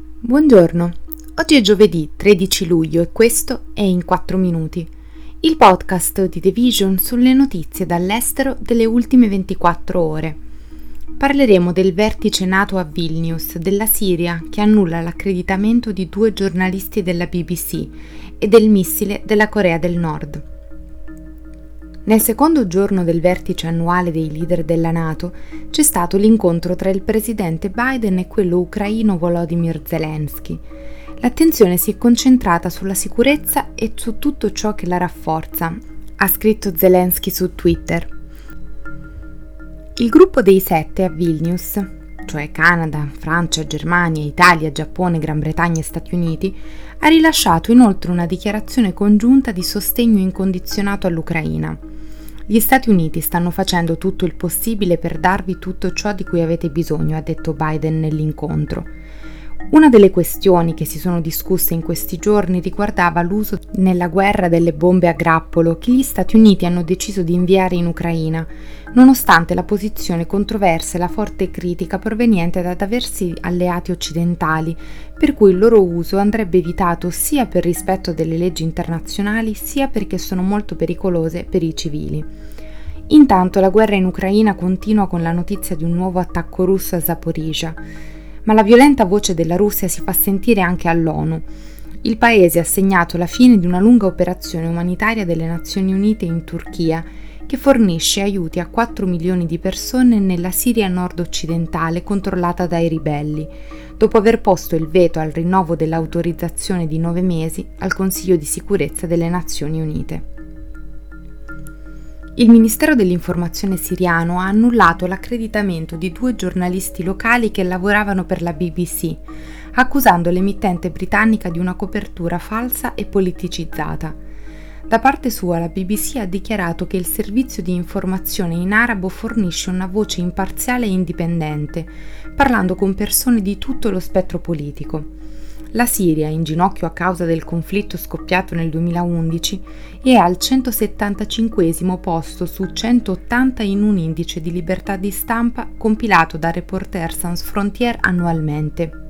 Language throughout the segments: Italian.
Buongiorno, oggi è giovedì 13 luglio e questo è In 4 Minuti, il podcast di The Vision sulle notizie dall'estero delle ultime 24 ore. Parleremo del vertice nato a Vilnius della Siria che annulla l'accreditamento di due giornalisti della BBC e del missile della Corea del Nord. Nel secondo giorno del vertice annuale dei leader della Nato c'è stato l'incontro tra il presidente Biden e quello ucraino Volodymyr Zelensky. L'attenzione si è concentrata sulla sicurezza e su tutto ciò che la rafforza, ha scritto Zelensky su Twitter. Il gruppo dei sette a Vilnius, cioè Canada, Francia, Germania, Italia, Giappone, Gran Bretagna e Stati Uniti, ha rilasciato inoltre una dichiarazione congiunta di sostegno incondizionato all'Ucraina. Gli Stati Uniti stanno facendo tutto il possibile per darvi tutto ciò di cui avete bisogno, ha detto Biden nell'incontro. Una delle questioni che si sono discusse in questi giorni riguardava l'uso nella guerra delle bombe a grappolo che gli Stati Uniti hanno deciso di inviare in Ucraina, nonostante la posizione controversa e la forte critica proveniente da diversi alleati occidentali, per cui il loro uso andrebbe evitato sia per rispetto delle leggi internazionali sia perché sono molto pericolose per i civili. Intanto la guerra in Ucraina continua con la notizia di un nuovo attacco russo a Zaporizhia ma la violenta voce della Russia si fa sentire anche all'ONU. Il paese ha segnato la fine di una lunga operazione umanitaria delle Nazioni Unite in Turchia, che fornisce aiuti a 4 milioni di persone nella Siria nord-occidentale controllata dai ribelli, dopo aver posto il veto al rinnovo dell'autorizzazione di nove mesi al Consiglio di sicurezza delle Nazioni Unite. Il Ministero dell'Informazione siriano ha annullato l'accreditamento di due giornalisti locali che lavoravano per la BBC, accusando l'emittente britannica di una copertura falsa e politicizzata. Da parte sua la BBC ha dichiarato che il servizio di informazione in arabo fornisce una voce imparziale e indipendente, parlando con persone di tutto lo spettro politico. La Siria, in ginocchio a causa del conflitto scoppiato nel 2011, è al 175 posto su 180 in un indice di libertà di stampa compilato da Reporter Sans Frontières annualmente.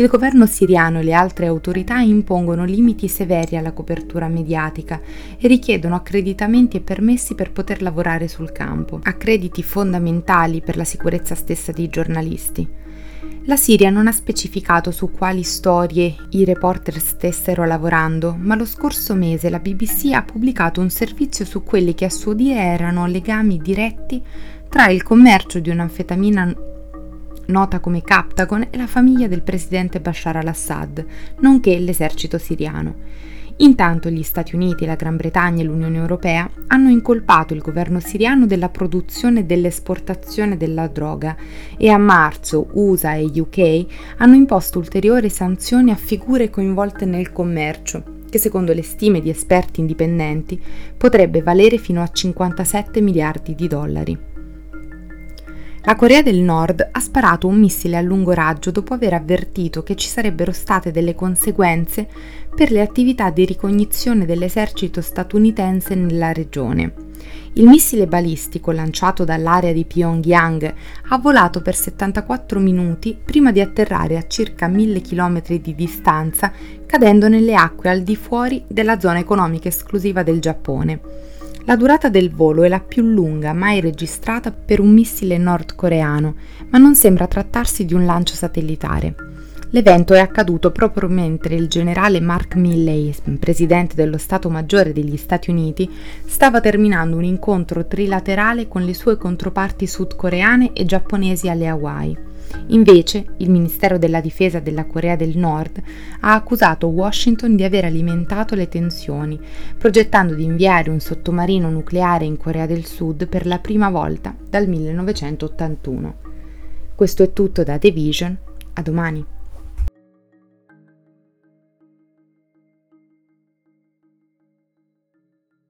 Il governo siriano e le altre autorità impongono limiti severi alla copertura mediatica e richiedono accreditamenti e permessi per poter lavorare sul campo, accrediti fondamentali per la sicurezza stessa dei giornalisti. La Siria non ha specificato su quali storie i reporter stessero lavorando, ma lo scorso mese la BBC ha pubblicato un servizio su quelli che a suo dire erano legami diretti tra il commercio di un'anfetamina nota come Captagon e la famiglia del presidente Bashar al-Assad, nonché l'esercito siriano. Intanto gli Stati Uniti, la Gran Bretagna e l'Unione Europea hanno incolpato il governo siriano della produzione e dell'esportazione della droga e a marzo USA e UK hanno imposto ulteriori sanzioni a figure coinvolte nel commercio, che secondo le stime di esperti indipendenti potrebbe valere fino a 57 miliardi di dollari. La Corea del Nord ha sparato un missile a lungo raggio dopo aver avvertito che ci sarebbero state delle conseguenze per le attività di ricognizione dell'esercito statunitense nella regione. Il missile balistico lanciato dall'area di Pyongyang ha volato per 74 minuti prima di atterrare a circa 1000 km di distanza, cadendo nelle acque al di fuori della zona economica esclusiva del Giappone. La durata del volo è la più lunga mai registrata per un missile nordcoreano, ma non sembra trattarsi di un lancio satellitare. L'evento è accaduto proprio mentre il generale Mark Milley, presidente dello Stato Maggiore degli Stati Uniti, stava terminando un incontro trilaterale con le sue controparti sudcoreane e giapponesi alle Hawaii. Invece, il Ministero della Difesa della Corea del Nord ha accusato Washington di aver alimentato le tensioni, progettando di inviare un sottomarino nucleare in Corea del Sud per la prima volta dal 1981. Questo è tutto da The Vision, a domani.